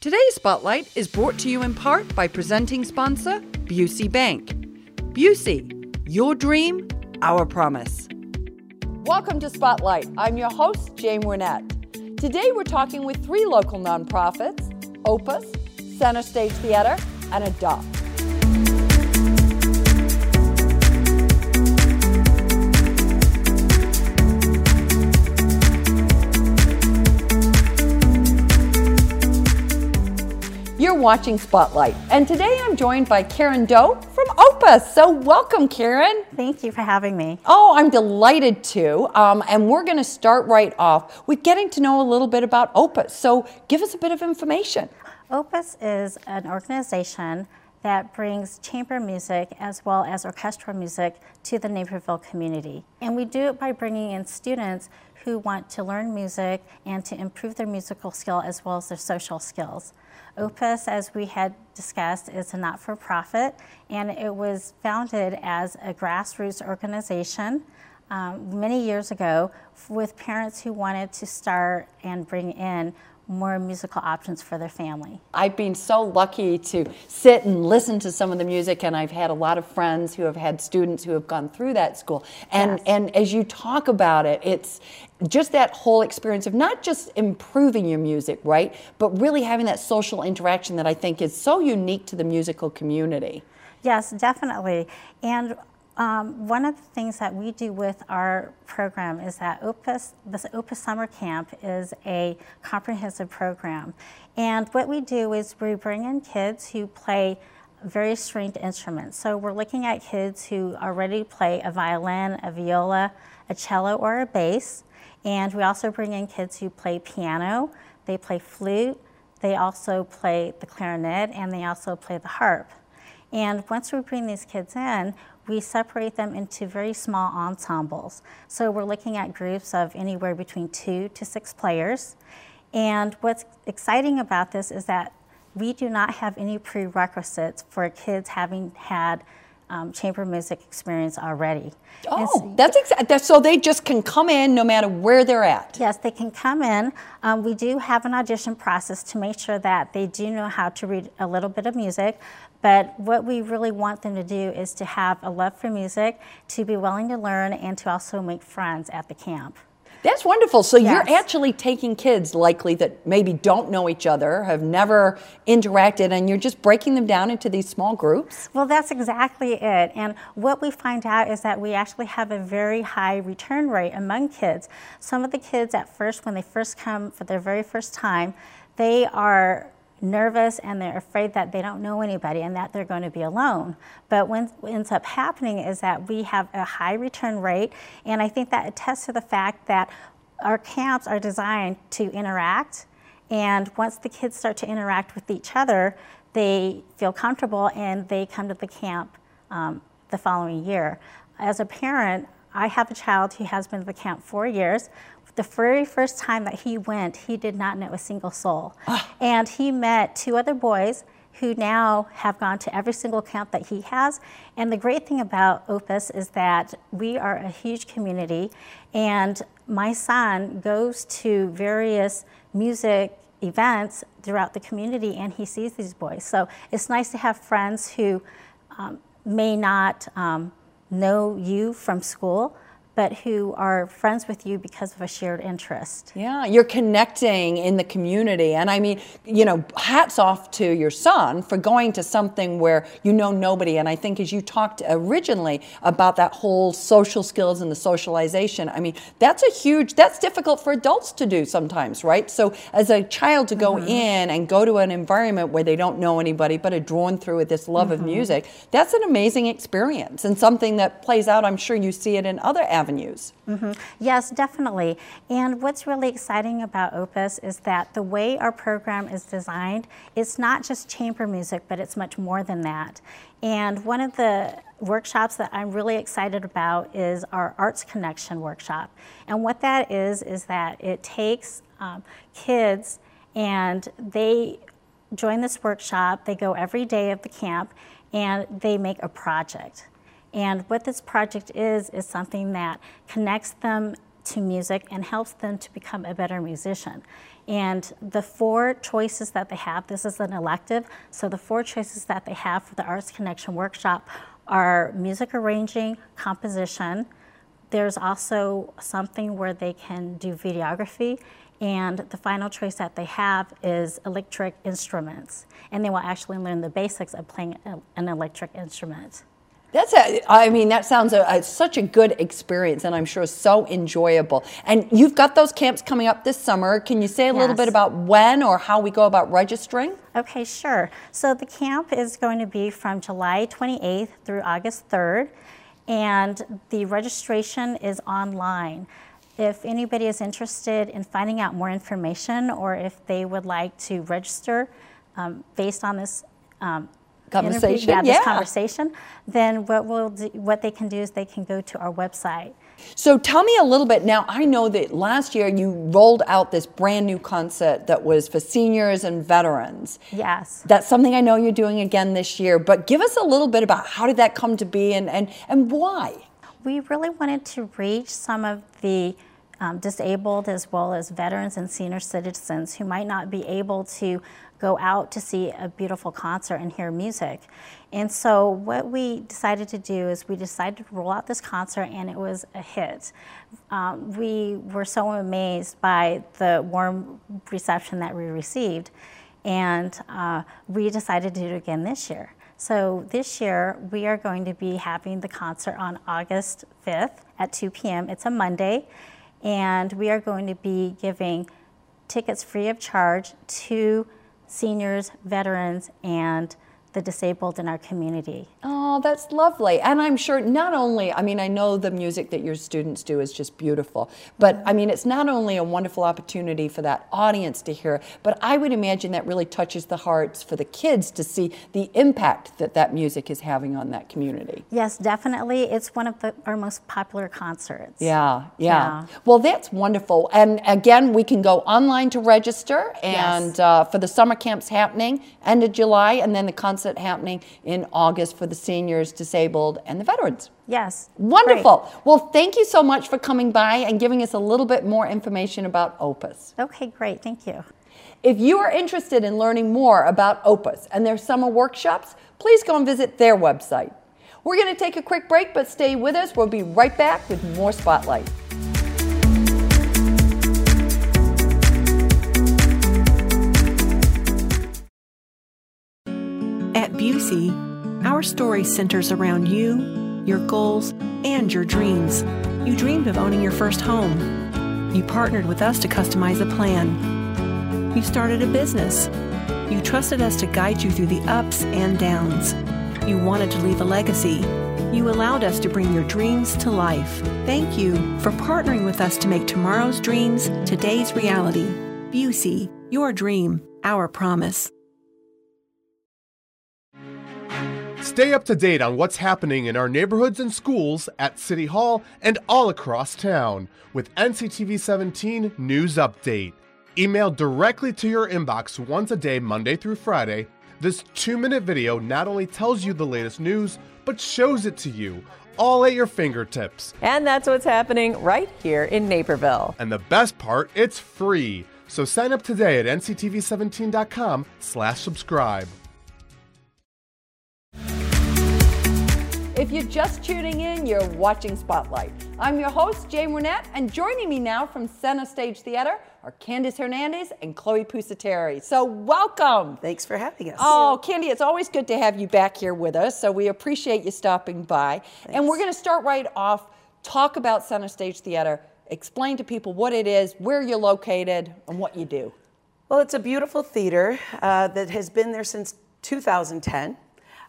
Today's Spotlight is brought to you in part by presenting sponsor Busey Bank. Busey, your dream, our promise. Welcome to Spotlight. I'm your host, Jane Wernette. Today we're talking with three local nonprofits Opus, Center Stage Theater, and Adopt. You're watching Spotlight, and today I'm joined by Karen Doe from Opus. So, welcome, Karen. Thank you for having me. Oh, I'm delighted to. Um, and we're going to start right off with getting to know a little bit about Opus. So, give us a bit of information. Opus is an organization that brings chamber music as well as orchestral music to the Naperville community. And we do it by bringing in students who want to learn music and to improve their musical skill as well as their social skills. Opus, as we had discussed, is a not for profit and it was founded as a grassroots organization um, many years ago with parents who wanted to start and bring in more musical options for their family. I've been so lucky to sit and listen to some of the music, and I've had a lot of friends who have had students who have gone through that school. And Yes. and as you talk about it, it's just that whole experience of not just improving your music, right, but really having that social interaction that I think is so unique to the musical community. Yes, definitely. And um, one of the things that we do with our program is that Opus, this Opus Summer Camp is a comprehensive program. And what we do is we bring in kids who play very stringed instruments. So we're looking at kids who already play a violin, a viola, a cello, or a bass. And we also bring in kids who play piano, they play flute, they also play the clarinet, and they also play the harp. And once we bring these kids in, we separate them into very small ensembles. So we're looking at groups of anywhere between two to six players. And what's exciting about this is that we do not have any prerequisites for kids having had um, chamber music experience already. Oh, that's exactly. So they just can come in no matter where they're at. Yes, they can come in. Um, we do have an audition process to make sure that they do know how to read a little bit of music. But what we really want them to do is to have a love for music, to be willing to learn, and to also make friends at the camp. That's wonderful. So you're actually taking kids likely that maybe don't know each other, have never interacted, and you're just breaking them down into these small groups. Well, that's exactly it. And what we find out is that we actually have a very high return rate among kids. Some of the kids at first, when they first come for their very first time, they are nervous and they're afraid that they don't know anybody and that they're going to be alone. But what ends up happening is that we have a high return rate, and I think that attests to the fact that our camps are designed to interact. And once the kids start to interact with each other, they feel comfortable and they come to the camp um, the following year. As a parent, I have a child who has been to the camp four years. The very first time that he went, he did not know a single soul. and he met two other boys who now have gone to every single camp that he has. And the great thing about Opus is that we are a huge community, and my son goes to various music events throughout the community and he sees these boys. So it's nice to have friends who um, may not um, know you from school, but who are friends with you because of a shared interest. Yeah, you're connecting in the community. And I mean, you know, hats off to your son for going to something where you know nobody. And I think as you talked originally about that whole social skills and the socialization, I mean, that's a huge, that's difficult for adults to do sometimes, right? So as a child to go mm-hmm. in and go to an environment where they don't know anybody but are drawn through with this love of mm-hmm. music, that's an amazing experience and something that plays out. I'm sure you see it in other avenues. Yes, definitely. And what's really exciting about Opus is that the way our program is designed, it's not just chamber music, but it's much more than that. And one of the workshops that I'm really excited about is our Arts Connection workshop. And what that is, is that it takes um, kids and they join this workshop, they go every day of the camp, and they make a project. And what this project is, is something that connects them to music and helps them to become a better musician. And the four choices that they have, this is an elective, so the four choices that they have for the Arts Connection workshop are music arranging, composition. There's also something where they can do videography. And the final choice that they have is electric instruments. And they will actually learn the basics of playing an electric instrument. That's a, I mean, that sounds a, a, such a good experience and I'm sure so enjoyable. And you've got those camps coming up this summer. Can you say a yes. little bit about when or how we go about registering? Okay, sure. So the camp is going to be from July 28th through August 3rd, and the registration is online. If anybody is interested in finding out more information or if they would like to register um, based on this um, conversation, yeah, this conversation, then what we'll do, what they can do is they can go to our website. So tell me a little bit now. I know that last year you rolled out this brand new concert that was for seniors and veterans. Yes. That's something I know you're doing again this year. But give us a little bit about how did that come to be and and, and why? We really wanted to reach some of the um, disabled as well as veterans and senior citizens who might not be able to go out to see a beautiful concert and hear music. And so what we decided to do is we decided to roll out this concert and it was a hit. Um, we were so amazed by the warm reception that we received and uh, we decided to do it again this year. So this year we are going to be having the concert on August 5th at 2 p.m. It's a Monday and we are going to be giving tickets free of charge to seniors, veterans, and the disabled in our community. Oh, that's lovely. And I'm sure not only, I mean, I know the music that your students do is just beautiful, but I mean, it's not only a wonderful opportunity for that audience to hear, but I would imagine that really touches the hearts for the kids to see the impact that that music is having on that community. Yes, definitely. It's one of the, our most popular concerts. Yeah, yeah, yeah. Well, that's wonderful. And again, we can go online to register and yes. uh, for the summer camps happening end of July and then the concert concert happening in August for the seniors, disabled, and the veterans. Yes. Wonderful. Great. Well, thank you so much for coming by and giving us a little bit more information about Opus. Okay, great. Thank you. If you are interested in learning more about Opus and their summer workshops, please go and visit their website. We're going to take a quick break, but stay with us. We'll be right back with more Spotlight. Busey, our story centers around you, your goals, and your dreams. You dreamed of owning your first home. You partnered with us to customize a plan. You started a business. You trusted us to guide you through the ups and downs. You wanted to leave a legacy. You allowed us to bring your dreams to life. Thank you for partnering with us to make tomorrow's dreams today's reality. Busey, your dream, our promise. Stay up to date on what's happening in our neighborhoods and schools at City Hall and all across town with NCTV 17 News Update. Emailed directly to your inbox once a day, Monday through Friday, this two minute video not only tells you the latest news, but shows it to you all at your fingertips. And that's what's happening right here in Naperville. And the best part, it's free. So sign up today at nctv17.com slash subscribe. If you're just tuning in, you're watching Spotlight. I'm your host, Jane Wernette, and joining me now from Center Stage Theater are Candice Hernandez and Chloe Pusateri. So welcome. Thanks for having us. Oh, Candy, it's always good to have you back here with us, so we appreciate you stopping by. Thanks. And we're going to start right off, talk about Center Stage Theater, explain to people what it is, where you're located, and what you do. Well, it's a beautiful theater uh, that has been there since 2010.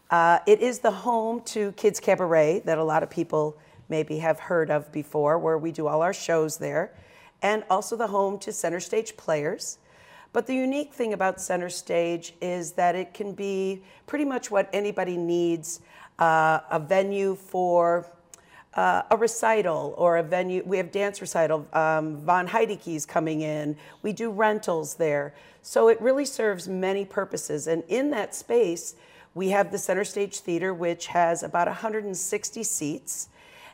Uh, it is the home to Kids Cabaret that a lot of people maybe have heard of before, where we do all our shows there, and also the home to Center Stage Players. But the unique thing about Center Stage is that it can be pretty much what anybody needs uh, a venue for uh, a recital or a venue. We have dance recital. Um, Von Heidecke's coming in. We do rentals there. So it really serves many purposes. And in that space, we have the Center Stage Theater, which has about 160 seats.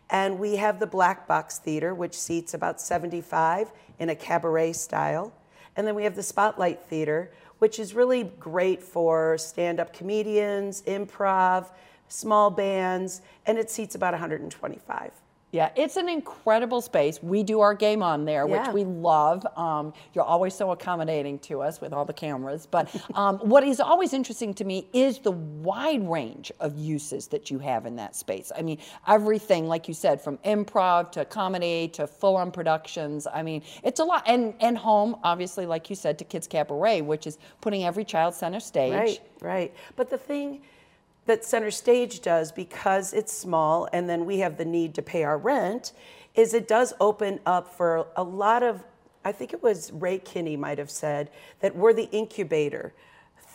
And we have the Black Box Theater, which seats about 75 in a cabaret style. And then we have the Spotlight Theater, which is really great for stand up comedians, improv, small bands, and it seats about 125. Yeah, it's an incredible space. We do our game on there, Yeah. which we love. Um, you're always so accommodating to us with all the cameras. But um, what is always interesting to me is the wide range of uses that you have in that space. I mean, everything, like you said, from improv to comedy to full on productions. I mean, it's a lot. And, and home, obviously, like you said, to Kids Cabaret, which is putting every child center stage. Right, right. But the thing that Center Stage does, because it's small and then we have the need to pay our rent, is it does open up for a lot of, I think it was Ray Kinney might have said, that we're the incubator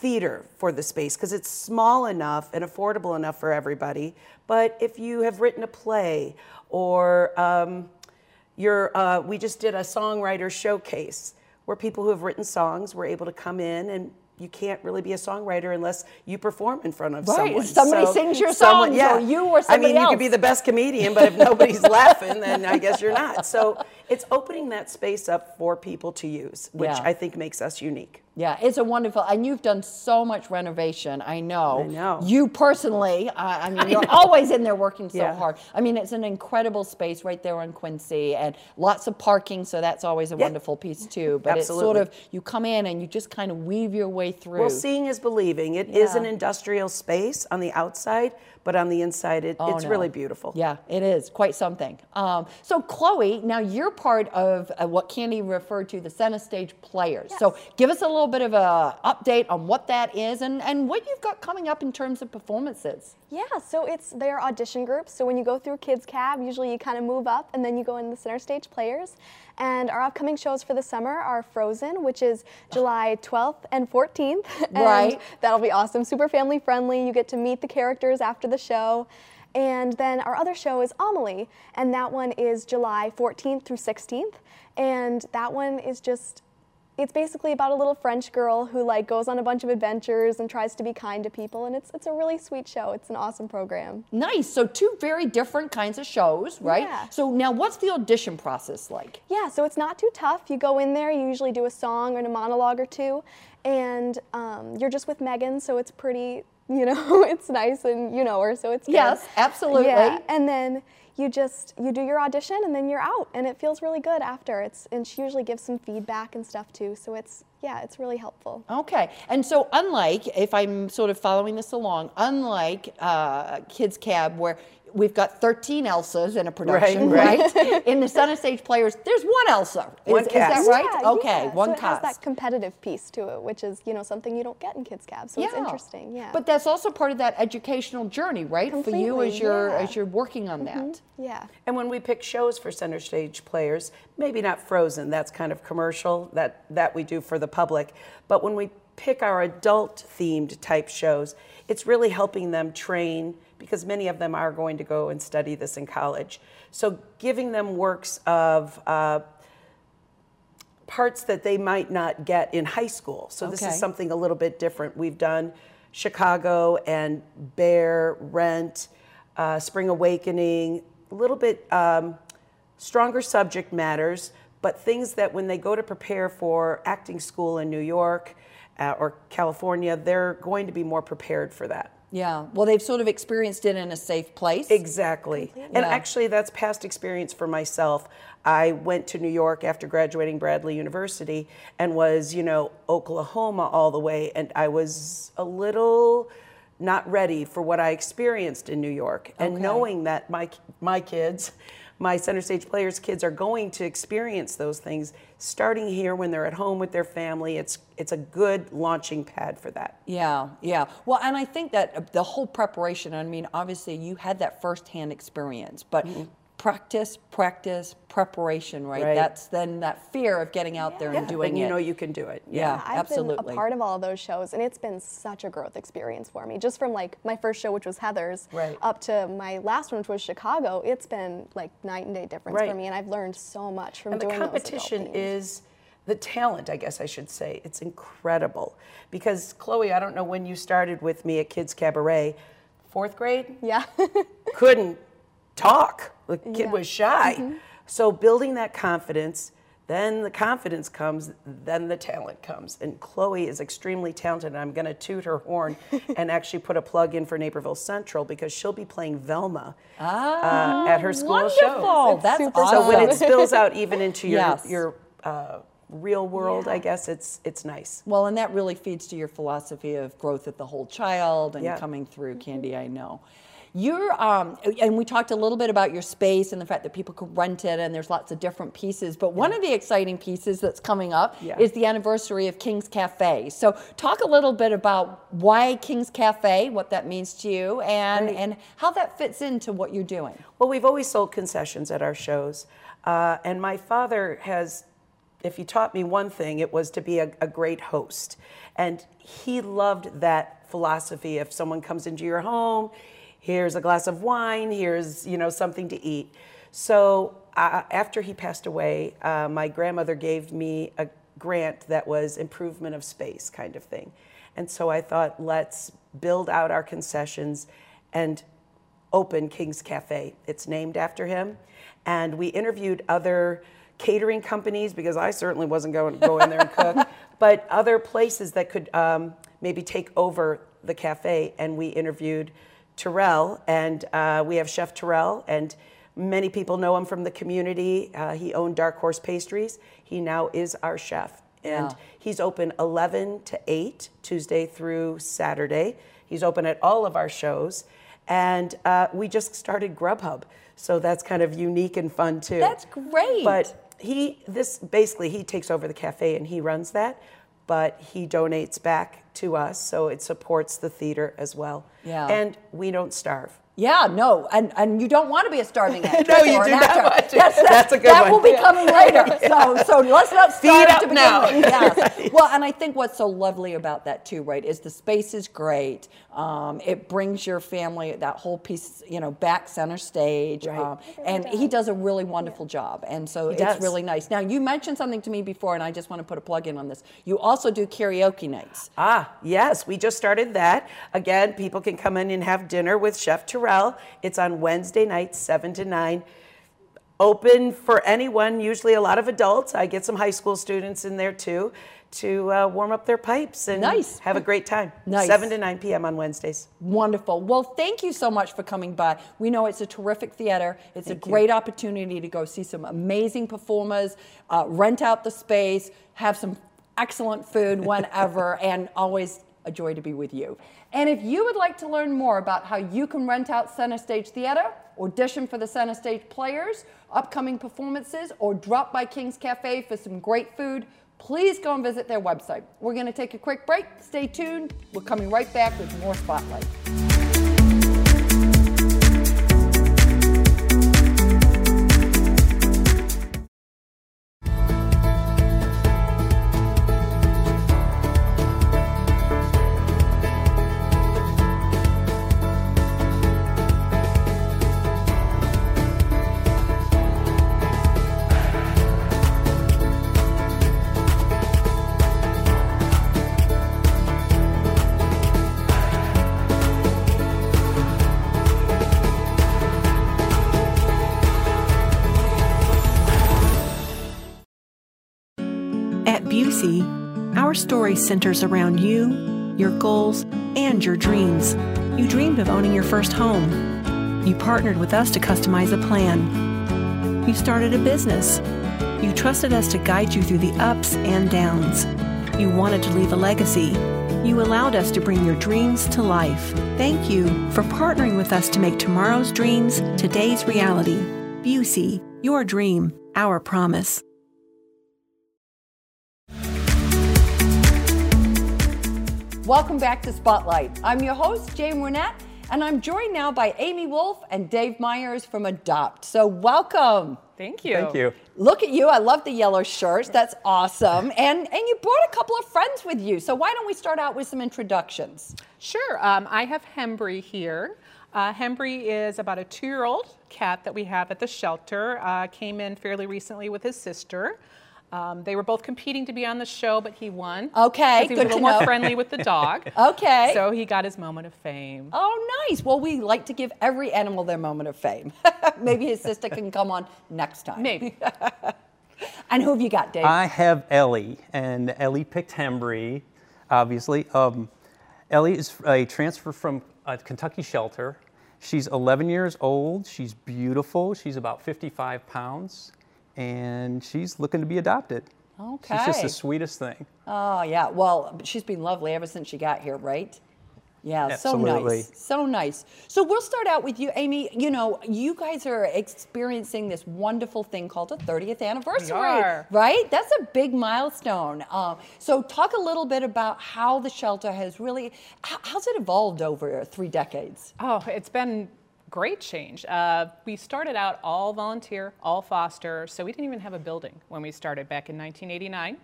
theater for the space because it's small enough and affordable enough for everybody. But if you have written a play or um, you're, uh, we just did a songwriter showcase where people who have written songs were able to come in and you can't really be a songwriter unless you perform in front of Right, someone. somebody sings your songs, or you or somebody I mean, you could be the best comedian, but if nobody's laughing, then I guess you're not. So it's opening that space up for people to use, which Yeah. I think makes us unique. Yeah, it's a wonderful, and you've done so much renovation. I know. I know. You personally, uh, I mean, you're always in there working so Yeah. hard. I mean, it's an incredible space right there on Quincy, and lots of parking, so that's always a Yeah. wonderful piece too. But it's sort of you come in and you just kind of weave your way through. Well, seeing is believing. It is an industrial space on the outside, but on the inside, it, Oh, it's no. really beautiful. Yeah, it is quite something. Um, so, Chloe, now you're part of uh, what Candy referred to the center stage players. So, give us a little bit of a update on what that is and, and what you've got coming up in terms of performances. Yeah, so it's their audition groups. So when you go through Kids Cab, usually you kind of move up and then you go in the center stage players. And our upcoming shows for the summer are Frozen, which is July 12th and 14th. And Right. That'll be awesome. Super family friendly. You get to meet the characters after the show. And then our other show is Amelie, and that one is July 14th through 16th. And that one is just it's basically about a little French girl who like goes on a bunch of adventures and tries to be kind to people and it's it's a really sweet show. It's an awesome program. Nice. So, two very different kinds of shows, right? Yeah. So, now what's the audition process like? Yeah, so it's not too tough. You go in there, you usually do a song and a monologue or two, and um, you're just with Megan, so it's pretty, you know, it's nice and you know her, so it's good. Yes, absolutely. Yeah, and then you just you do your audition and then you're out, and it feels really good after. It's and she usually gives some feedback and stuff too, so it's yeah, it's really helpful. Okay. And so, unlike, if I'm sort of following this along, unlike uh, Kids Cab, where we've got 13 Elsas in a production, Right, right? in the center stage players, there's one Elsa. Is, One is cast. that right? Yeah, okay, yeah. one so it cast. has that competitive piece to it, which is you know something you don't get in Kids Cab, so it's interesting. Yeah. But that's also part of that educational journey, right? For you as you're yeah. as you're working on that. Mm-hmm, yeah. And when we pick shows for center stage players, maybe not Frozen, that's kind of commercial, that, that we do for the public. But when we pick our adult themed type shows, it's really helping them train because many of them are going to go and study this in college. So giving them works of uh, parts that they might not get in high school. So this Okay. is something a little bit different. We've done Chicago and Bare, Rent, uh, Spring Awakening, a little bit um, stronger subject matters, but things that when they go to prepare for acting school in New York uh, or California, they're going to be more prepared for that. Yeah. Well, they've sort of experienced it in a safe place. Exactly. And Yeah. actually, that's past experience for myself. I went to New York after graduating Bradley University and was, you know, Oklahoma all the way. And I was a little not ready for what I experienced in New York. And Okay. knowing that my, my kids, my center stage players' kids are going to experience those things starting here when they're at home with their family, it's, it's a good launching pad for that. Yeah, yeah. Well, and I think that the whole preparation, I mean, obviously you had that firsthand experience, but mm-hmm. Practice, practice, preparation, right? Right. That's then that fear of getting out there and doing and you it. know you can do it. yeah, I've absolutely. been a part of all of those shows, and it's been such a growth experience for me. Just from like my first show, which was Heather's, Right. up to my last one, which was Chicago, it's been like night and day difference Right. for me, and I've learned so much from And the doing those adult competition is the talent, I guess I should say. It's incredible. Because, Chloe, I don't know when you started with me at Kids Cabaret, fourth grade? Yeah. Couldn't talk. The kid was shy. So building that confidence, then the confidence comes, then the talent comes. And Chloe is extremely talented. And I'm going to toot her horn and actually put a plug in for Naperville Central because she'll be playing Velma uh, at her school Wonderful. show. That's super awesome. So when it spills out even into your Yes. your uh, real world, I guess it's it's nice. Well, and that really feeds to your philosophy of growth at the whole child and Yeah. coming through Candy, I know. You're, um, and we talked a little bit about your space and the fact that people could rent it and there's lots of different pieces. But one of the exciting pieces that's coming up Yeah. is the anniversary of King's Cafe. So talk a little bit about why King's Cafe, what that means to you, and, Right. and how that fits into what you're doing. Well, we've always sold concessions at our shows. Uh, and my father has, if he taught me one thing, it was to be a, a great host. And he loved that philosophy. If someone comes into your home, here's a glass of wine, here's, you know, something to eat. So uh, after he passed away, uh, my grandmother gave me a grant that was improvement of space kind of thing. And so I thought, let's build out our concessions and open King's Cafe. It's named after him. And we interviewed other catering companies because I certainly wasn't going to go in there and cook, but other places that could um, maybe take over the cafe. And we interviewed Terrell, and uh, we have Chef Terrell, and many people know him from the community. Uh, he owned Dark Horse Pastries. He now is our chef. And Wow. He's open 11 to 8, Tuesday through Saturday. He's open at all of our shows. And uh, we just started Grubhub. So that's kind of unique and fun too. That's great. But he, this basically, he takes over the cafe and he runs that, but he donates back to us. So it supports the theater as well. Yeah. And we don't starve. Yeah, no, and, and you don't want to be a starving actress. No, you or do an not actor. want to. Yes, That's a good That one. will be coming later. So, so let's not Feed up to begin now. with. Yes. Well, and I think what's so lovely about that too, right, is the space is great. Um, it brings your family that whole piece, you know, back center stage. Right. Um, and he does a really wonderful job, and so it's does. really nice. Now, you mentioned something to me before, and I just want to put a plug in on this. You also do karaoke nights. Ah, yes, we just started that. Again, people can come in and have dinner with Chef Terrell. It's on Wednesday nights, 7 to 9. Open for anyone, usually a lot of adults. I get some high school students in there too to uh, warm up their pipes and Nice. have a great time. Nice. 7 to 9 p.m. on Wednesdays. Wonderful. Well, thank you so much for coming by. We know it's a terrific theater. It's Thank a you. great opportunity to go see some amazing performers, uh, rent out the space, have some excellent food whenever, and always a joy to be with you. And if you would like to learn more about how you can rent out Center Stage Theater, audition for the Center Stage Players, upcoming performances, or drop by King's Cafe for some great food, please go and visit their website. We're going to take a quick break. Stay tuned. We're coming right back with more Spotlight. Our story centers around you, your goals, and your dreams. You dreamed of owning your first home. You partnered with us to customize a plan. You started a business. You trusted us to guide you through the ups and downs. You wanted to leave a legacy. You allowed us to bring your dreams to life. Thank you for partnering with us to make tomorrow's dreams today's reality. Busey, your dream, our promise. Welcome back to Spotlight. I'm your host, Jane Wernette, and I'm joined now by Amy Wolf and Dave Myers from Adopt. So, welcome. Thank you. Thank you. Look at you. I love the yellow shirts. That's awesome. And and you brought a couple of friends with you. So, why don't we start out with some introductions? Sure. Um, I have Hembry here. Uh, Hembry is about a two-year-old cat that we have at the shelter. Uh, came in fairly recently with his sister. Um, they were both competing to be on the show, but he won. Okay, 'cause He was a little to more know. friendly with the dog. Okay. So he got his moment of fame. Oh, nice. Well, we like to give every animal their moment of fame. Maybe his sister can come on next time. Maybe. And who have you got, Dave? I have Ellie, and Ellie picked Hembry, obviously. Um, Ellie is a transfer from a Kentucky shelter. She's 11 years old. She's beautiful. She's about 55 pounds, and she's looking to be adopted. Okay. She's just the sweetest thing. Oh, yeah. Well, she's been lovely ever since she got here, right? Yeah, so Absolutely. nice. So nice. So we'll start out with you, Amy. You know, you guys are experiencing this wonderful thing called a 30th anniversary, are. right? That's a big milestone. Um, so talk a little bit about how the shelter has really, how's it evolved over three decades? Oh, it's been great change. Uh, we started out all volunteer, all foster, so we didn't even have a building when we started back in 1989.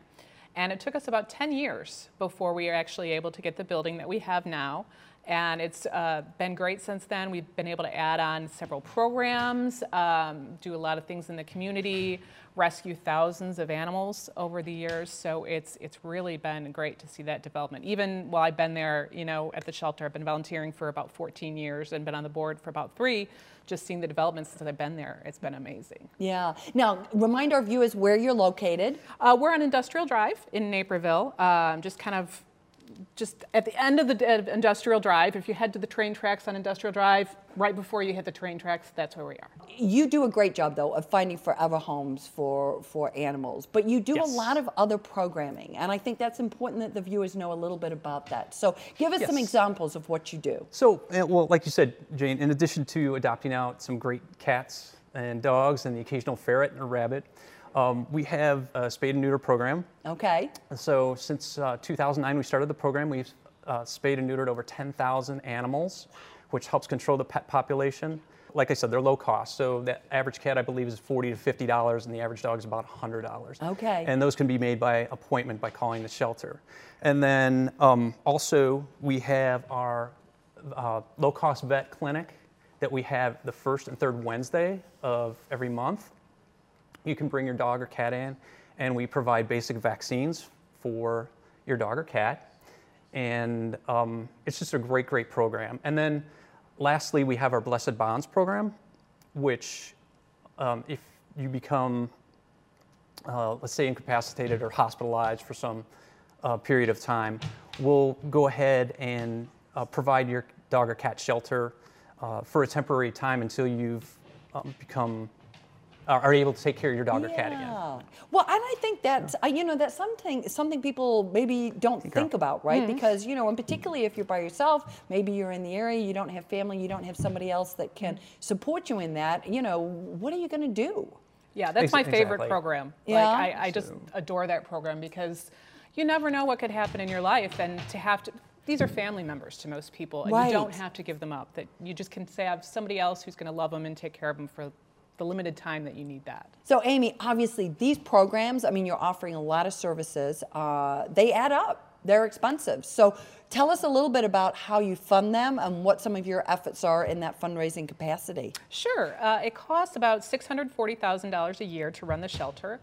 And it took us about 10 years before we were actually able to get the building that we have now. And it's uh, been great since then. We've been able to add on several programs, um, do a lot of things in the community, rescue thousands of animals over the years. So it's it's really been great to see that development. Even while I've been there, you know, at the shelter, I've been volunteering for about 14 years and been on the board for about three. Just seeing the developments since I've been there, it's been amazing. Yeah. Now, remind our viewers where you're located. Uh, we're on Industrial Drive in Naperville, um, just kind of just at the end of the of Industrial Drive. If you head to the train tracks on Industrial Drive, right before you hit the train tracks, that's where we are. You do a great job, though, of finding forever homes for, for animals, but you do Yes. a lot of other programming, and I think that's important that the viewers know a little bit about that. So give us some examples of what you do. So, uh, well, like you said, Jane, in addition to adopting out some great cats and dogs and the occasional ferret and a rabbit, um, we have a spay and neuter program. Okay? So, since uh, 2009, we started the program. We've uh, spayed and neutered over 10,000 animals, which helps control the pet population. Like I said, they're low cost. So, the average cat, I believe, is 40 to $50, and the average dog is about $100. Okay. And those can be made by appointment by calling the shelter. And then um, also, we have our uh, low cost vet clinic that we have the first and third Wednesday of every month. You can bring your dog or cat in, and we provide basic vaccines for your dog or cat. And um, it's just a great, great program. And then lastly, we have our Blessed Bonds program, which um, if you become, uh, let's say, incapacitated or hospitalized for some uh, period of time, we'll go ahead and uh, provide your dog or cat shelter uh, for a temporary time until you've um, become are are able to take care of your dog or cat again. Yeah. Well, and I think that's uh, you know that's something something people maybe don't think about, right? Because you know, and particularly if you're by yourself, maybe you're in the area, you don't have family, you don't have somebody else that can support you in that. You know, what are you going to do? Yeah, that's Ex- my favorite exactly. program. Yeah? Like I, I just adore that program because you never know what could happen in your life, and to have to. These are family members to most people, and you don't have to give them up. That you just can say I have somebody else who's going to love them and take care of them for the limited time that you need that. So, Amy, obviously, these programs, I mean, you're offering a lot of services, uh, they add up. They're expensive. So, tell us a little bit about how you fund them and what some of your efforts are in that fundraising capacity. Sure. Uh, it costs about $640,000 a year to run the shelter.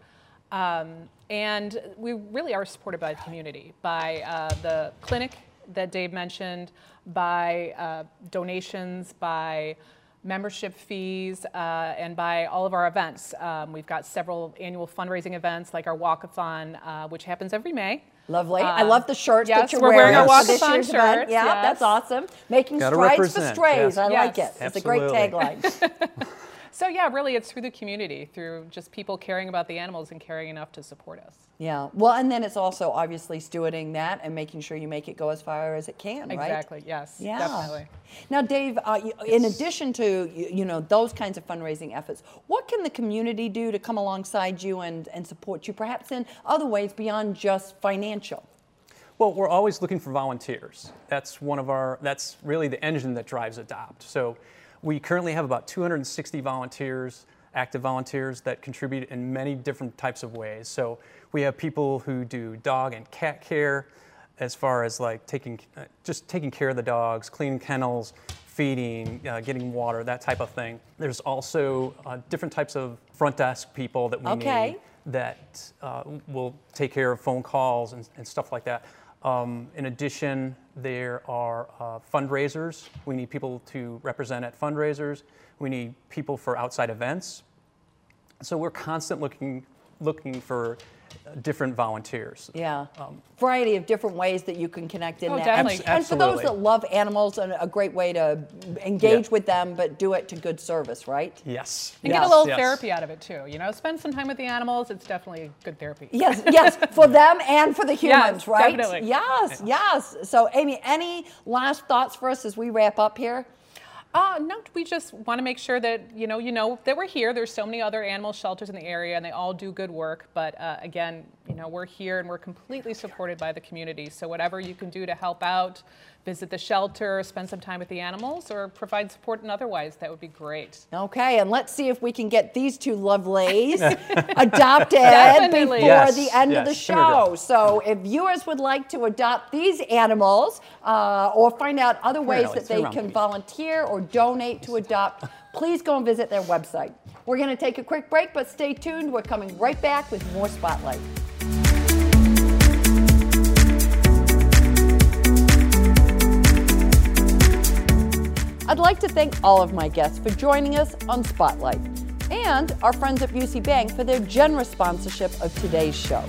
Um, and we really are supported by the community, by uh, the clinic that Dave mentioned, by uh, donations, by membership fees, uh, and by all of our events. Um, we've got several annual fundraising events like our Walkathon, uh, which happens every May. Lovely. I Um, love the shirts yes, that you're we're wearing our for this walkathon year's event. shirts, Yeah, yes. that's awesome. Making Gotta strides for represent, strays. yes. I like Yes. it. It's a great tagline. So yeah, really, it's through the community, through just people caring about the animals and caring enough to support us. yeah. Well, and then it's also obviously stewarding that and making sure you make it go as far as it can, right? Exactly. Yes. Yeah. Definitely. Now, Dave, uh, you- in addition to you, you know those kinds of fundraising efforts, what can the community do to come alongside you and, and support you, perhaps in other ways beyond just financial? Well, we're always looking for volunteers. That's one of our, that's really the engine that drives Adopt. So we currently have about 260 volunteers, active volunteers that contribute in many different types of ways. So we have people who do dog and cat care as far as like taking, uh, just taking care of the dogs, cleaning kennels, feeding, uh, getting water, that type of thing. There's also uh, different types of front desk people that we Okay. need that uh, will take care of phone calls and, and stuff like that. Um, in addition, there are uh, fundraisers. We need people to represent at fundraisers. We need people for outside events. So we're constant looking looking for different volunteers. Yeah. Um, Variety of different ways that you can connect in Oh, that. definitely. And, and for those that love animals, and a great way to engage Yeah. with them, but do it to good service, right? Yes. And get a little Yes. therapy out of it too. You know, spend some time with the animals. It's definitely good therapy. Yes, yes, for them and for the humans, Yes, right? definitely. Yes, yes. So, Amy, any last thoughts for us as we wrap up here? Uh, no, we just want to make sure that you know you know that we're here. There's so many other animal shelters in the area, and they all do good work. But uh, again, you know we're here and we're completely supported by the community. So whatever you can do to help out, visit the shelter, spend some time with the animals, or provide support in otherwise, that would be great. Okay, and let's see if we can get these two lovelies adopted Definitely. before Yes, the end of the yes, here, show. So, if viewers would like to adopt these animals uh, or find out other here, ways that they can baby. volunteer or donate to adopt, please go and visit their website. We're going to take a quick break, but stay tuned. We're coming right back with more Spotlight. I'd like to thank all of my guests for joining us on Spotlight and our friends at Busey Bank for their generous sponsorship of today's show.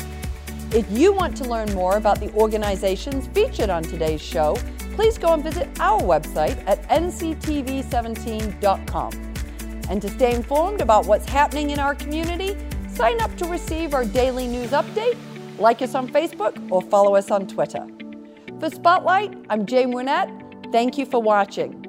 If you want to learn more about the organizations featured on today's show, please go and visit our website at nctv17.com. And to stay informed about what's happening in our community, sign up to receive our daily news update, like us on Facebook, or follow us on Twitter. For Spotlight, I'm Jane Wernette. Thank you for watching.